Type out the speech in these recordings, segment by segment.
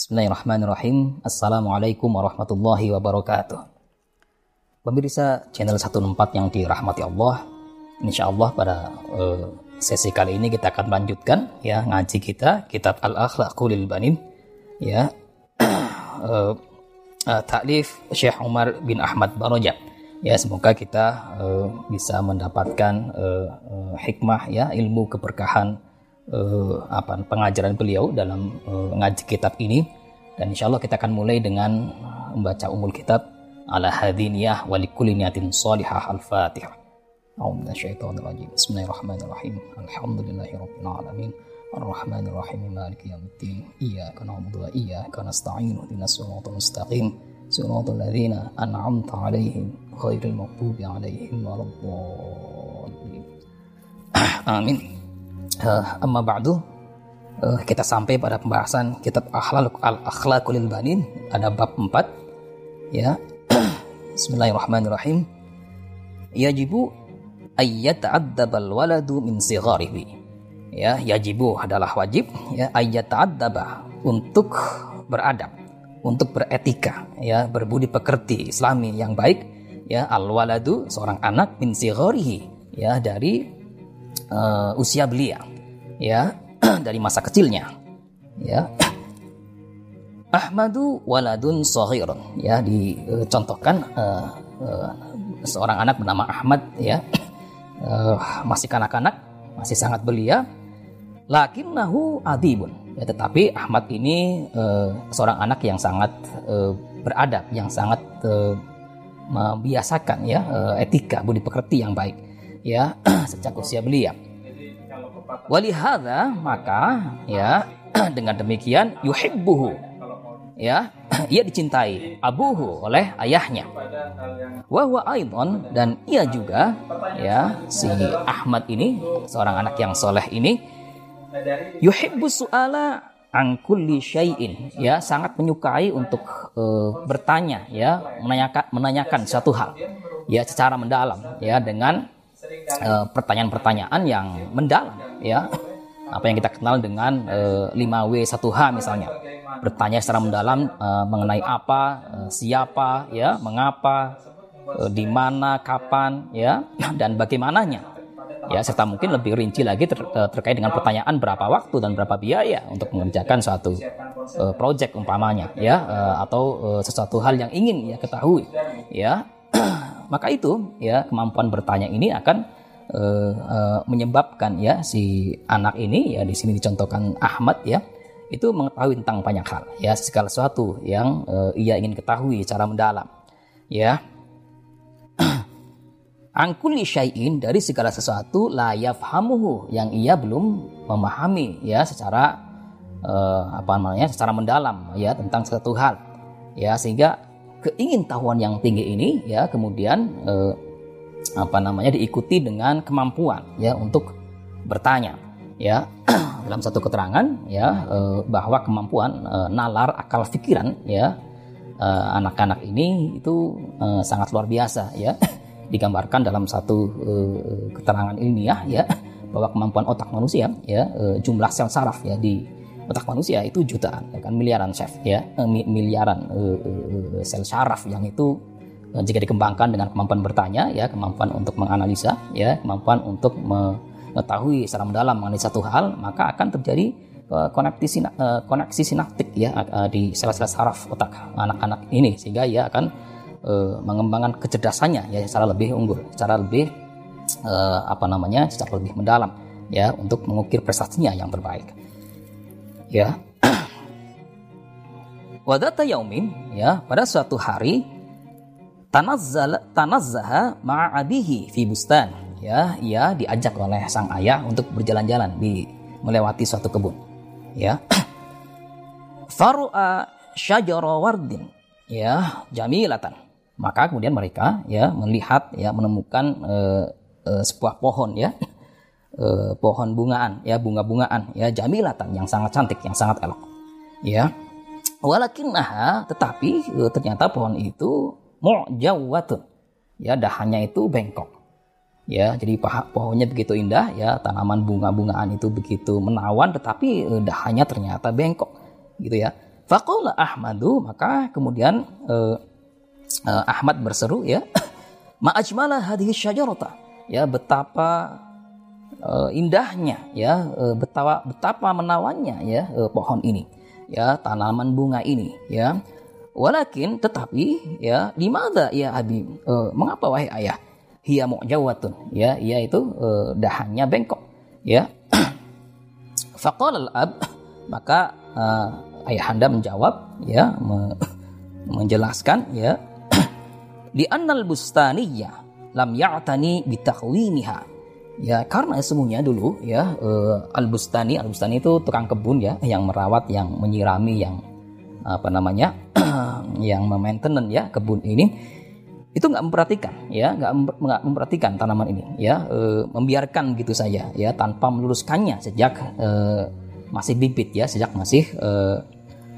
Bismillahirrahmanirrahim. Assalamualaikum warahmatullahi wabarakatuh. Pemirsa channel 14 yang dirahmati Allah, insya Allah pada uh, sesi kali ini kita akan lanjutkan ya ngaji kita kitab Al Akhlaqul Banin ya uh, uh, taklif Syekh Umar bin Ahmad Barojak. Ya semoga kita uh, bisa mendapatkan uh, uh, hikmah ya ilmu keberkahan uh, apa pengajaran beliau dalam uh, ngaji kitab ini dan insya Allah kita akan mulai dengan membaca umul kitab ala hadiniyah wa likulli niyatin salihah al-fatihah أعوذ من الشيطان الرجيم بسم الله الرحمن الرحيم الحمد لله رب العالمين الرحمن الرحيم مالك يوم الدين إياك نعبد وإياك نستعين اهدنا الصراط المستقيم صراط الذين أنعمت عليهم غير المغضوب عليهم ولا الضالين آمين uh, amma ba'du uh, kita sampai pada pembahasan kitab akhlak al akhlaqul banin ada bab 4 ya. Bismillahirrahmanirrahim. Yajibu ayyat addabal waladu min sigharihi. Ya yajibu adalah wajib ya ayyat addaba untuk beradab untuk beretika ya berbudi pekerti islami yang baik ya. Al waladu seorang anak min sigharihi ya dari uh, usia belia, ya, dari masa kecilnya. Ya, Ahmadu waladun saghirun ya. Dicontohkan uh, uh, seorang anak bernama Ahmad ya. Uh, masih kanak-kanak masih sangat belia. Lakinnahu adibun ya. Tetapi Ahmad ini uh, seorang anak yang sangat uh, beradab yang sangat uh, membiasakan ya uh, etika budi pekerti yang baik ya sejak usia belia. Walihada maka ya dengan demikian yuhibbuhu ya ia dicintai abuhu oleh ayahnya. Wahwa aidon dan ia juga ya si Ahmad ini seorang anak yang soleh ini yuhibbu su'ala an kulli syai'in ya sangat menyukai untuk uh, bertanya ya menanyakan menanyakan satu hal ya secara mendalam ya dengan pertanyaan-pertanyaan uh, yang mendalam ya. Apa yang kita kenal dengan uh, 5W 1H misalnya. Bertanya secara mendalam uh, mengenai apa uh, siapa ya mengapa uh, di mana kapan ya dan bagaimananya. Ya serta mungkin lebih rinci lagi ter, terkait dengan pertanyaan berapa waktu dan berapa biaya untuk mengerjakan suatu uh, project umpamanya ya uh, atau uh, sesuatu hal yang ingin ya ketahui ya maka itu ya kemampuan bertanya ini akan uh, uh, menyebabkan ya si anak ini ya di sini dicontohkan Ahmad ya itu mengetahui tentang banyak hal ya segala sesuatu yang uh, ia ingin ketahui secara mendalam ya. Angkuli syai'in dari segala sesuatu la yafhamuhu yang ia belum memahami ya secara apa namanya secara mendalam ya tentang suatu hal ya sehingga keingintahuan yang tinggi ini ya kemudian uh, apa namanya diikuti dengan kemampuan ya untuk bertanya ya dalam satu keterangan ya bahwa kemampuan nalar akal pikiran ya anak-anak ini itu sangat luar biasa ya digambarkan dalam satu keterangan ilmiah ya bahwa kemampuan otak manusia ya jumlah sel saraf ya di otak manusia itu jutaan ya kan? Miliaran chef ya. Miliaran sel saraf yang itu jika dikembangkan dengan kemampuan bertanya ya kemampuan untuk menganalisa ya kemampuan untuk mengetahui secara mendalam mengenai satu hal maka akan terjadi koneksi sina, koneksi sinaptik ya di sel-sel saraf otak anak-anak ini sehingga ia akan mengembangkan kecerdasannya ya secara lebih unggul secara lebih apa namanya secara lebih mendalam ya untuk mengukir prestasinya yang terbaik ya. Wadata yaumin ya pada suatu hari tanazzal tanazzaha ma'abihi fi bustan. Ya ia diajak oleh sang ayah untuk berjalan-jalan di melewati suatu kebun. Ya. Faru'a syajara wardin ya jamilatan. Maka kemudian mereka ya melihat ya menemukan uh, uh, sebuah pohon ya uh, pohon bungaan ya bunga-bungaan ya jamilatan yang sangat cantik yang sangat elok ya walakinnaha tetapi uh, ternyata pohon itu mu'jawatun. Ya, dahannya itu bengkok. Ya, jadi pohonnya begitu indah ya, tanaman bunga-bungaan itu begitu menawan tetapi dahannya ternyata bengkok gitu ya. Faqala Ahmadu maka kemudian uh, uh, Ahmad berseru ya ma'ajmala hadhihi syajarata ya betapa uh, indahnya ya uh, betapa betapa menawannya ya uh, pohon ini ya tanaman bunga ini ya. Walakin tetapi ya limada ya abi? Uh, mengapa wahai ayah? Hiya mu'jawatun ya yaitu uh, dahannya bengkok ya. Faqala al-ab maka uh, ayahanda menjawab ya me, menjelaskan ya. Di annal bustaniyya lam ya'tani bitakhwiniha ya karena semuanya dulu ya uh, al bustani al bustani itu tukang kebun ya yang merawat yang menyirami yang apa namanya yang memainten ya kebun ini. Itu nggak memperhatikan ya nggak memperhatikan tanaman ini ya e, membiarkan gitu saja ya tanpa meluruskannya sejak e, masih bibit ya sejak masih uh,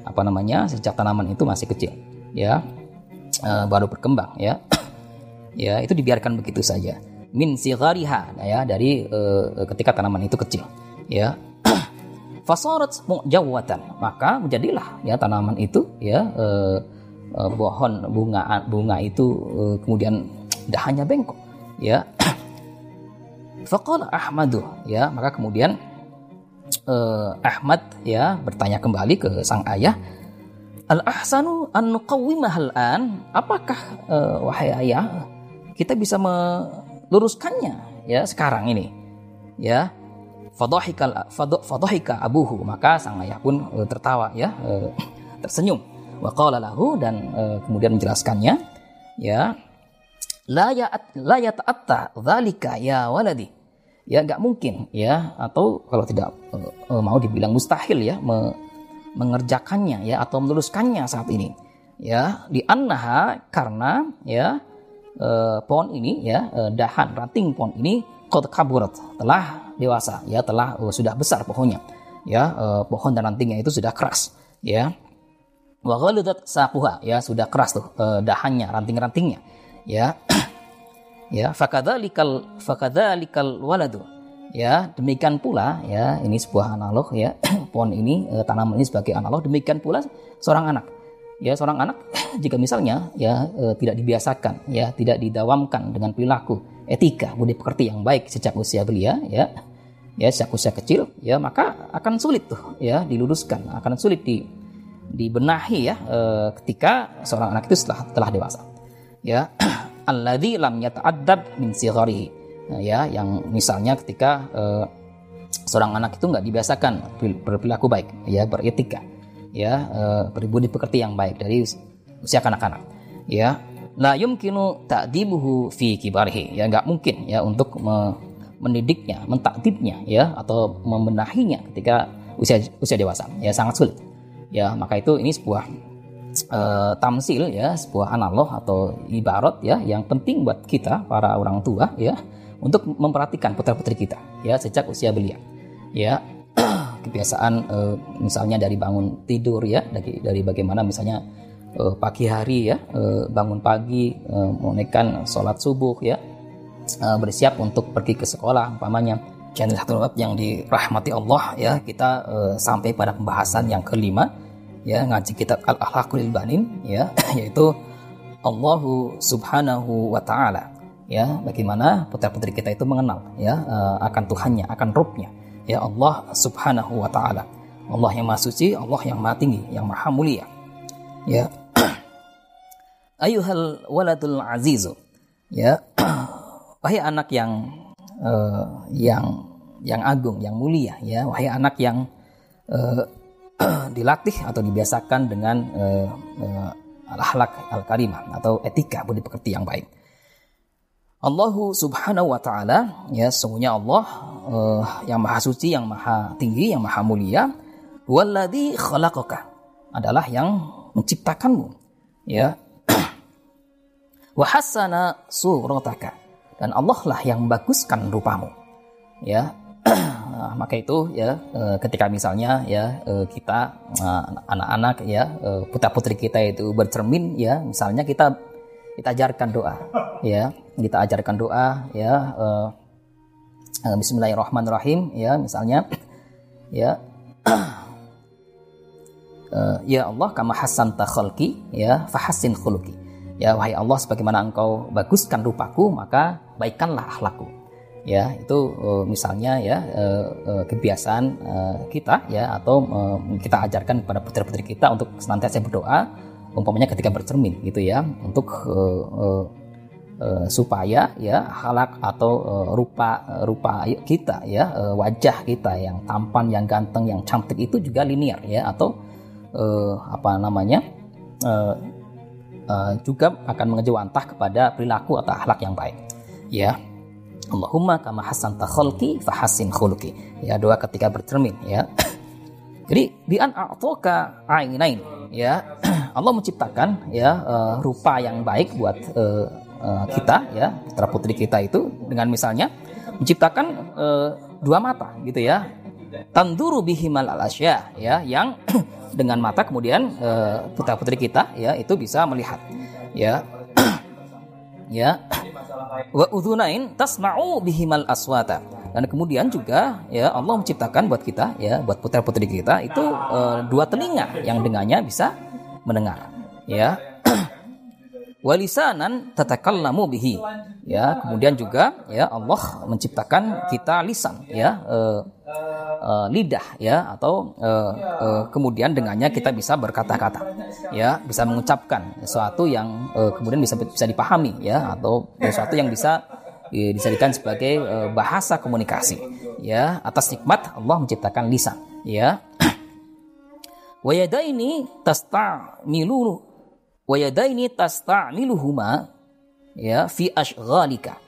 apa namanya sejak tanaman itu masih kecil ya uh, baru berkembang ya. Ya itu dibiarkan begitu saja min sigariha ya dari uh, ketika tanaman itu kecil. Ya. Fasarat mu'jawatan maka menjadilah ya tanaman itu ya uh, uh, pohon bunga bunga itu uh, kemudian dahannya bengkok. Ya. Faqala ahmadu. Ya maka kemudian uh, Ahmad ya bertanya kembali ke sang ayah al ahsanu an nuqawwimah an? Apakah uh, wahai ayah kita bisa meluruskannya ya sekarang ini ya. Fadhahika abuhu maka sang ayah pun uh, tertawa ya uh, tersenyum. Wa qala lahu dan uh, kemudian menjelaskannya ya. La ya la yata'atta dzalika ya waladi. Ya nggak mungkin ya atau kalau tidak mau dibilang mustahil ya me, mengerjakannya ya atau meluruskannya saat ini ya. Di annaha karena ya uh, pohon ini ya uh, dahan ranting pohon ini qad kaburat telah dewasa ya telah uh, sudah besar pohonnya. Ya uh, pohon dan rantingnya itu sudah keras ya. Wa saquha ya sudah keras tuh uh, dahannya ranting-rantingnya ya. Ya fakadzalikal fakadzalikal waladu. Ya demikian pula ya ini sebuah analog ya. Pohon ini e, tanaman ini sebagai analog demikian pula seorang anak ya seorang anak jika misalnya ya e, tidak dibiasakan ya tidak didawamkan dengan perilaku etika budi pekerti yang baik sejak usia belia ya ya sejak usia kecil ya maka akan sulit tuh ya diluruskan akan sulit di dibenahi ya e, ketika seorang anak itu setelah telah dewasa. Ya alladzi lam yata'addab min sigharihi. Nah, ya yang misalnya ketika uh, seorang anak itu nggak dibiasakan berperilaku baik ya beretika ya uh, berbudi pekerti yang baik dari usia kanak-kanak ya. La yumkinu ta'dibuhu fi kibarihi ya nggak mungkin ya untuk me mendidiknya mentakdibnya ya atau membenahinya ketika usia usia dewasa ya sangat sulit ya. Maka itu ini sebuah uh, tamsil ya sebuah analog atau ibarat ya yang penting buat kita para orang tua ya untuk memperhatikan putra putri kita ya sejak usia belia ya kebiasaan uh, misalnya dari bangun tidur ya dari dari bagaimana misalnya uh, pagi hari ya uh, bangun pagi uh, menunaikan sholat subuh ya uh, bersiap untuk pergi ke sekolah. Umpamanya channel satu yang dirahmati Allah ya kita uh, sampai pada pembahasan yang kelima ya ngaji kitab al akhlaqul banin ya yaitu Allahu subhanahu wa taala ya bagaimana putra putri kita itu mengenal ya akan Tuhannya akan Robnya ya Allah subhanahu wa taala. Allah yang maha suci Allah yang maha tinggi yang maha mulia. Ya. Ayuhal waladul azizu. Ya. Wahai anak yang uh, yang yang agung yang mulia ya. Wahai anak yang uh, dilatih atau dibiasakan dengan uh, uh, al-akhlak al-karimah atau etika budi pekerti yang baik. Allah subhanahu wa ta'ala ya sungguhnya Allah uh, yang maha suci, yang maha tinggi, yang maha mulia walladhi khalaqaka adalah yang menciptakanmu ya. Wa surataka dan Allah lah yang membaguskan rupamu ya. Nah, maka itu ya eh, ketika misalnya ya eh, kita anak-anak ya putra putri kita itu bercermin ya misalnya kita kita ajarkan doa ya kita ajarkan doa ya Bismillahirrahmanirrahim ya misalnya ya uh, ya Allah kama hasan takhalki ya fahasin khuluki ya wahai Allah sebagaimana engkau baguskan rupaku maka baikkanlah akhlakku. Ya itu uh, misalnya ya uh, uh, kebiasaan uh, kita ya atau uh, kita ajarkan kepada putri-putri kita untuk senantiasa berdoa umpamanya ketika bercermin gitu ya untuk uh, uh, uh, supaya ya halak atau uh, rupa uh, rupa kita ya wajah kita yang tampan yang ganteng yang cantik itu juga linear ya atau apa namanya juga akan mengejawantah kepada perilaku atau akhlak yang baik ya. Allahumma kama hasan takhalki fahasin khuluki ya doa ketika bercermin ya. Jadi bi an a'toka ainain ya. Allah menciptakan ya rupa yang baik buat uh, kita ya putra putri kita itu dengan misalnya menciptakan uh, dua mata gitu ya. Tanduru bihimal alasya ya yang dengan mata kemudian uh, putra putri kita ya itu bisa melihat ya. Ya. Wa udhunain tasma'u bihimal aswata. Dan kemudian juga ya Allah menciptakan buat kita ya buat putra putri kita itu uh, dua telinga yang dengannya bisa mendengar ya walisanan tatakallamu bihi. Ya kemudian juga ya Allah menciptakan kita lisan ya uh, uh, lidah ya atau uh, uh, kemudian dengannya kita bisa berkata-kata ya bisa mengucapkan sesuatu yang uh, kemudian bisa bisa dipahami ya atau sesuatu yang bisa ya, dijadikan sebagai uh, bahasa komunikasi ya atas nikmat Allah menciptakan lisan ya. Wayadaini tasta'milu wa yadaini tasta'miluhuma ya fi ashghalika.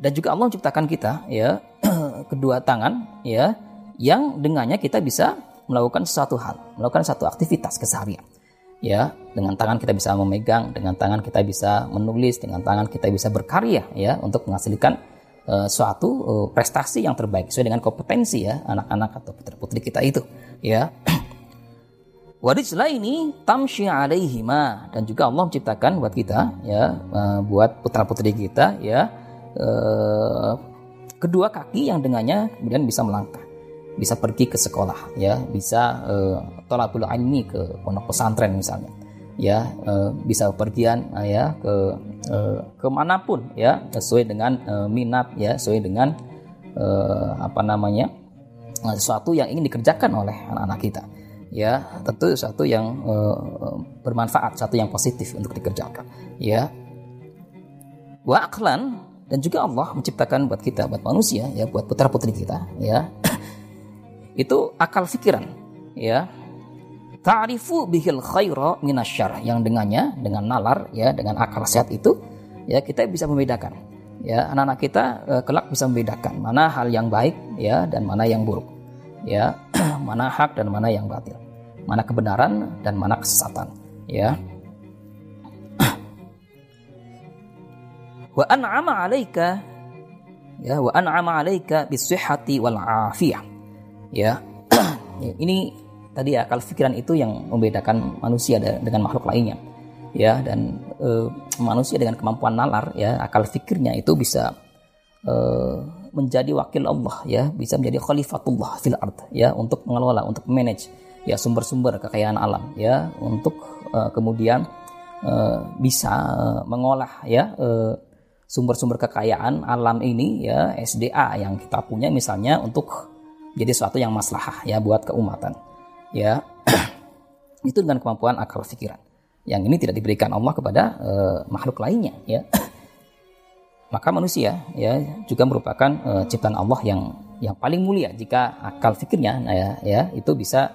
Dan juga Allah menciptakan kita ya kedua tangan ya yang dengannya kita bisa melakukan sesuatu hal, melakukan satu aktivitas keseharian. Ya, dengan tangan kita bisa memegang, dengan tangan kita bisa menulis, dengan tangan kita bisa berkarya ya untuk menghasilkan uh, suatu uh, prestasi yang terbaik sesuai dengan kompetensi ya anak-anak atau putri-putri kita itu ya. Warijla ini tamshi alaihima. Dan juga Allah menciptakan buat kita ya uh, buat putra putri kita ya uh, kedua kaki yang dengannya kemudian bisa melangkah bisa pergi ke sekolah ya bisa uh, tolabul ilmi ke pondok pesantren misalnya ya bisa pergian ya ke uh, ke mana pun ya sesuai dengan minat ya sesuai dengan apa namanya sesuatu yang ingin dikerjakan oleh anak-anak kita ya tentu satu yang uh, bermanfaat satu yang positif untuk dikerjakan. Ya. Wa dan juga Allah menciptakan buat kita buat manusia ya buat putra putri kita ya. Itu akal pikiran ya. Ta'rifu bihil khaira minasyar yang dengannya dengan nalar ya dengan akal sehat itu ya kita bisa membedakan. Ya anak-anak kita uh, kelak bisa membedakan mana hal yang baik ya dan mana yang buruk. Ya mana hak dan mana yang batil mana kebenaran dan mana kesesatan ya. Wa an'ama 'alaika ya wa an'ama 'alaika bisihhati wal afiyah ya. Ini tadi ya akal pikiran itu yang membedakan manusia dengan makhluk lainnya ya. Dan e, manusia dengan kemampuan nalar ya akal fikirnya itu bisa e, menjadi wakil Allah ya, bisa menjadi khalifatullah fil ard ya untuk mengelola, untuk manage ya sumber-sumber kekayaan alam ya untuk uh, kemudian uh, bisa uh, mengolah ya sumber-sumber uh, kekayaan alam ini ya SDA yang kita punya misalnya untuk jadi sesuatu yang maslahah ya buat keumatan ya. Itu dengan kemampuan akal pikiran yang ini tidak diberikan Allah kepada uh, makhluk lainnya ya. Maka manusia ya juga merupakan uh, ciptaan Allah yang yang paling mulia jika akal fikirnya nah ya, ya itu bisa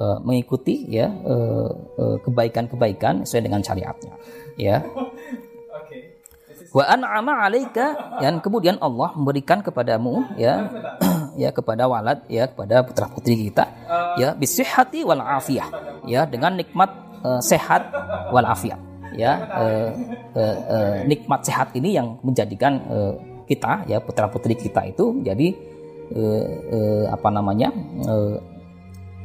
uh, mengikuti ya kebaikan-kebaikan uh, uh, sesuai dengan syariatnya ya. Wa an'ama 'alaika dan kemudian Allah memberikan kepadamu ya ya kepada walad ya kepada putra putri kita ya bisihhati wal afiyah ya dengan nikmat uh, sehat wal afiyah ya eh, eh, eh, nikmat sehat ini yang menjadikan eh, kita ya putra putri kita itu menjadi eh, eh, apa namanya eh,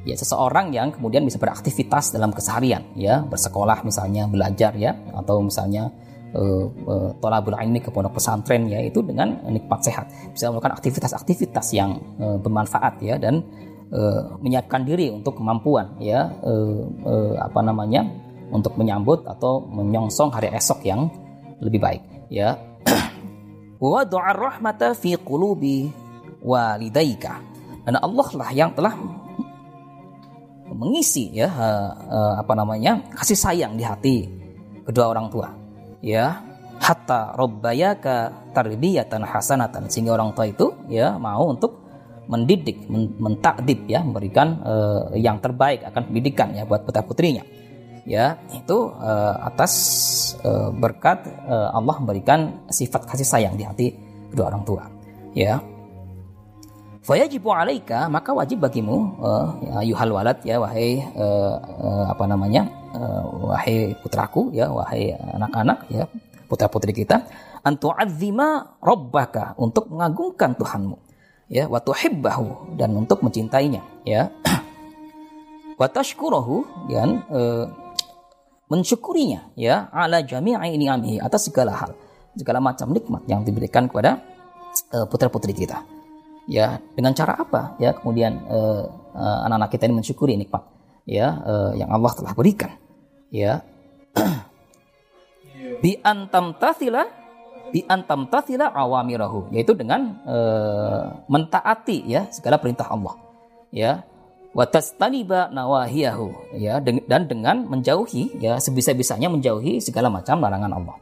ya seseorang yang kemudian bisa beraktivitas dalam keseharian ya bersekolah misalnya belajar ya atau misalnya uh, uh, ilmi ke pondok pesantren ya itu dengan nikmat sehat. Bisa melakukan aktivitas-aktivitas yang uh, bermanfaat ya dan uh, menyiapkan diri untuk kemampuan ya uh, uh, apa namanya untuk menyambut atau menyongsong hari esok yang lebih baik ya. Wa du'ar rahmata fi qulubi walidaika dan Allah lah yang telah mengisi ya uh, uh, apa namanya kasih sayang di hati kedua orang tua ya. Hatta robbayaka tarbiyatan hasanatan. Sehingga orang tua itu ya mau untuk mendidik mentakdib ya memberikan uh, yang terbaik akan pendidikan ya buat putra putrinya ya. Itu uh, atas uh, berkat uh, Allah memberikan sifat kasih sayang di hati kedua orang tua ya Fayajibu alaika maka wajib bagimu uh, ya, yuhal walad ya wahai uh, uh, apa namanya uh, wahai putraku ya wahai anak-anak ya putra putri kita antu azima robbaka untuk mengagungkan Tuhanmu ya wa tuhibbahu dan untuk mencintainya ya. Wa tashkurahu dan uh, mensyukurinya ya ala jami'i ni'amihi atas segala hal segala macam nikmat yang diberikan kepada uh, putra putri kita ya dengan cara apa? Ya kemudian uh, uh, anak-anak kita ini mensyukuri nikmat ya uh, yang Allah telah berikan. Ya. Bi antam tasila bi antam tasila awamirahu. Yaitu dengan uh, mentaati ya segala perintah Allah. Ya. Watastaniba nawahiyahu. Ya dan dengan menjauhi ya sebisa-bisanya menjauhi segala macam larangan Allah.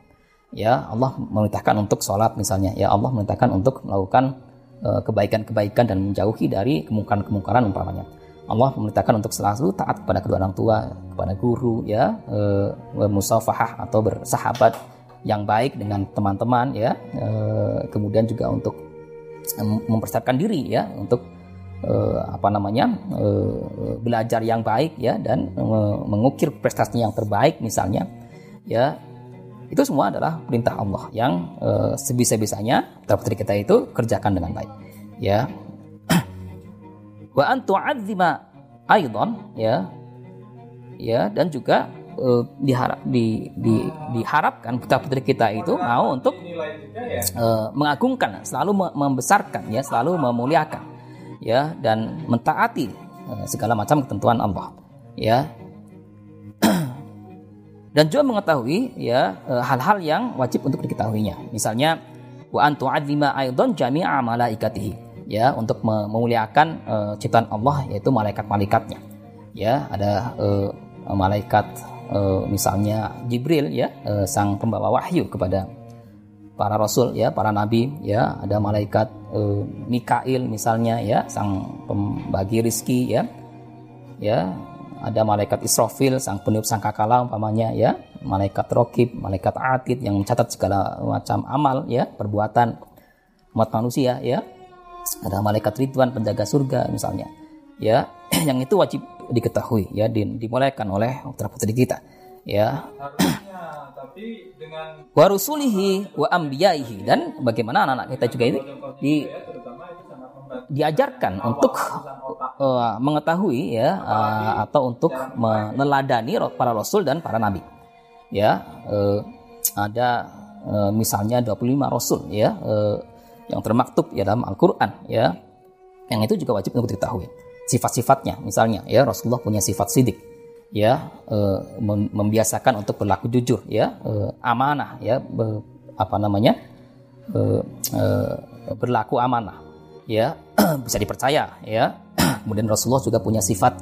Ya Allah memerintahkan untuk sholat misalnya. Ya Allah memerintahkan untuk melakukan Eh, kebaikan-kebaikan dan menjauhi dari kemungkaran-kemungkaran umpamanya. Allah memerintahkan untuk selalu taat kepada kedua orang tua, kepada guru, ya, e, musafahah atau bersahabat yang baik dengan teman-teman, ya, e, kemudian juga untuk mempersiapkan diri, ya, untuk e, apa namanya e, belajar yang baik, ya, dan e, mengukir prestasi yang terbaik, misalnya, ya, itu semua adalah perintah Allah yang uh, sebisa-bisanya putri kita itu kerjakan dengan baik. Ya. Wa antu azima aidan ya. Ya, dan juga uh, diharap di, di, diharapkan putra putri kita itu mau untuk uh, mengagungkan, selalu membesarkan ya, selalu memuliakan ya dan mentaati segala macam ketentuan Allah. Ya, dan juga mengetahui ya e, hal-hal yang wajib untuk diketahuinya. Misalnya wa antu adzima aidan jami'a malaikatihi ya untuk memuliakan uh, ciptaan Allah yaitu malaikat-malaikatnya. Ya, ada uh, malaikat uh, misalnya Jibril ya uh, sang pembawa wahyu kepada para rasul ya, para nabi ya, ada malaikat uh, Mikail misalnya ya, sang pembagi rizki ya. Ya, ada malaikat Israfil sang peniup sangkakala umpamanya ya. Malaikat Rokib malaikat Atid yang mencatat segala macam amal ya perbuatan umat manusia ya. Ada malaikat Ridwan penjaga surga misalnya ya. Yang itu wajib diketahui ya dimulaikan oleh putra putri kita ya. Tapi dengan warusulihi wa ambiyaihi. Dan bagaimana anak-anak kita juga ini di diajarkan untuk uh, mengetahui ya uh, atau untuk meneladani para rasul dan para nabi. Ya, uh, ada uh, misalnya 25 rasul ya uh, yang termaktub ya dalam Al-Qur'an ya. Yang itu juga wajib untuk diketahui. Sifat-sifatnya misalnya ya Rasulullah punya sifat sidik ya uh, membiasakan untuk berlaku jujur ya uh, amanah ya be, apa namanya uh, uh, berlaku amanah ya bisa dipercaya ya kemudian Rasulullah juga punya sifat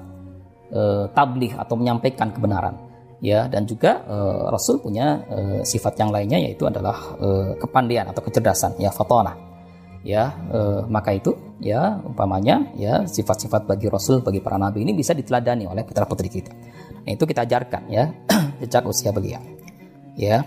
uh, tabligh atau menyampaikan kebenaran. Ya dan juga uh, Rasul punya uh, sifat yang lainnya yaitu adalah uh, kepandian atau kecerdasan ya fatona. Ya uh, maka itu ya umpamanya ya sifat-sifat bagi Rasul bagi para nabi ini bisa diteladani oleh putra putri kita. Nah, itu kita ajarkan ya sejak usia belia ya.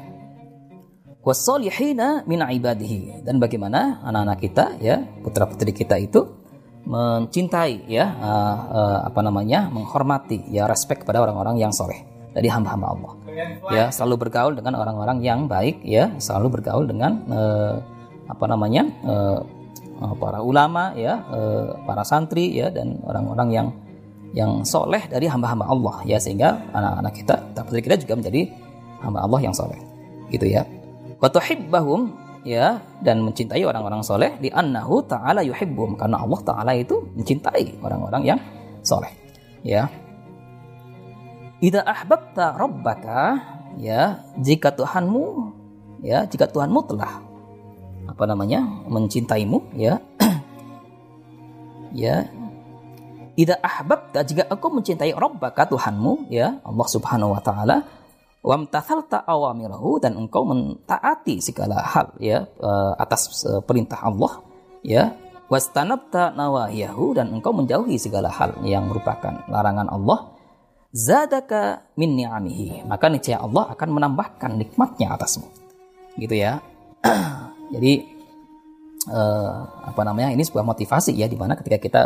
Wasolihina min ibadihi. Dan bagaimana anak-anak kita ya putra putri kita itu mencintai ya uh, uh, apa namanya menghormati ya respect kepada orang-orang yang soleh dari hamba-hamba Allah. Ya selalu bergaul dengan orang-orang yang baik ya selalu bergaul dengan uh, apa namanya uh, para ulama ya uh, para santri ya dan orang-orang yang yang soleh dari hamba-hamba Allah ya sehingga anak-anak kita putri kita juga menjadi hamba Allah yang soleh. Gitu ya. Wa tuhibbahum ya dan mencintai orang-orang soleh di annahu ta'ala yuhibbum. Karena Allah ta'ala itu mencintai orang-orang yang soleh. Ya. Ida ahbabta rabbaka ya jika Tuhanmu ya jika Tuhanmu telah apa namanya mencintaimu ya. Ya. Ida ahbabta jika engkau mencintai rabbaka Tuhanmu ya Allah Subhanahu wa taala wamtathalta awamirahu dan engkau mentaati segala hal ya eh, atas eh, perintah Allah ya. Wastanabta nawahiyahu dan engkau menjauhi segala hal yang merupakan larangan Allah. Zadaka min ni'amihi maka niscaya Allah akan menambahkan nikmatnya atasmu. Gitu ya. Jadi eh, apa namanya ini sebuah motivasi ya di mana ketika kita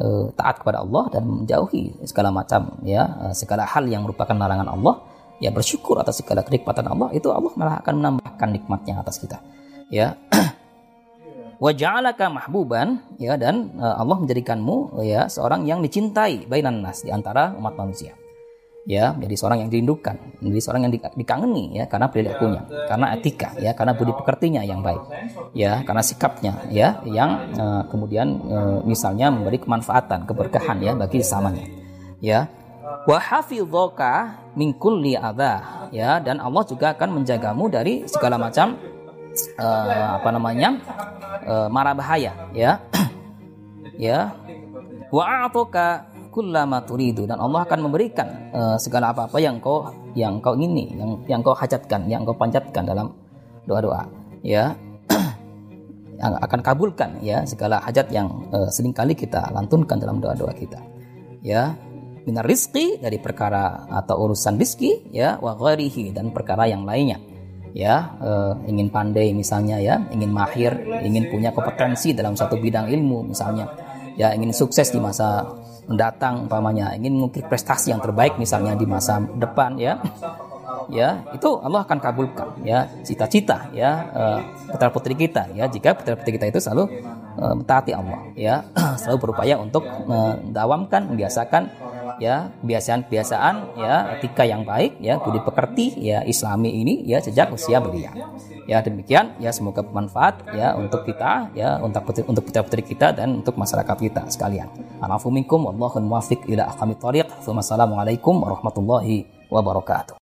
eh, taat kepada Allah dan menjauhi segala macam ya eh, segala hal yang merupakan larangan Allah ya bersyukur atas segala kenikmatan Allah. Itu Allah malah akan menambahkan nikmatnya atas kita. Ya. Waja'alaka mahbuban ya dan uh, Allah menjadikanmu ya seorang yang dicintai bainan nas di antara umat manusia. Ya menjadi seorang yang dirindukan menjadi seorang yang dikangeni ya karena perilakunya karena etika ya karena budi pekertinya yang baik ya karena sikapnya ya yang uh, kemudian uh, misalnya memberi kemanfaatan keberkahan ya bagi sesamanya. Ya wa min kulli adha ya. Dan Allah juga akan menjagamu dari segala macam uh, apa namanya uh, mara bahaya ya. Ya. Wa a'taka kullama turidu. Dan Allah akan memberikan uh, segala apa-apa yang kau yang kau ingini yang yang kau hajatkan yang kau panjatkan dalam doa-doa ya. Akan kabulkan ya segala hajat yang uh, sering kali kita lantunkan dalam doa-doa kita ya minar rizki dari perkara atau urusan rizki ya wa ghairihi dan perkara yang lainnya. Ya uh, ingin pandai misalnya ya ingin mahir ingin punya kompetensi dalam satu bidang ilmu misalnya. Ya ingin sukses di masa mendatang umpamanya ingin mengukir prestasi yang terbaik misalnya di masa depan ya. Ya itu Allah akan kabulkan ya cita-cita ya uh, putra putri kita ya. Jika putra putri kita itu selalu uh, mentaati Allah ya selalu berupaya untuk mendawamkan membiasakan ya kebiasaan-kebiasaan ya etika yang baik ya budi pekerti ya islami ini ya sejak usia belia. Ya demikian ya semoga bermanfaat ya untuk kita ya untuk putri, untuk putra putri kita dan untuk masyarakat kita sekalian. Assalamualaikum warahmatullahi wabarakatuh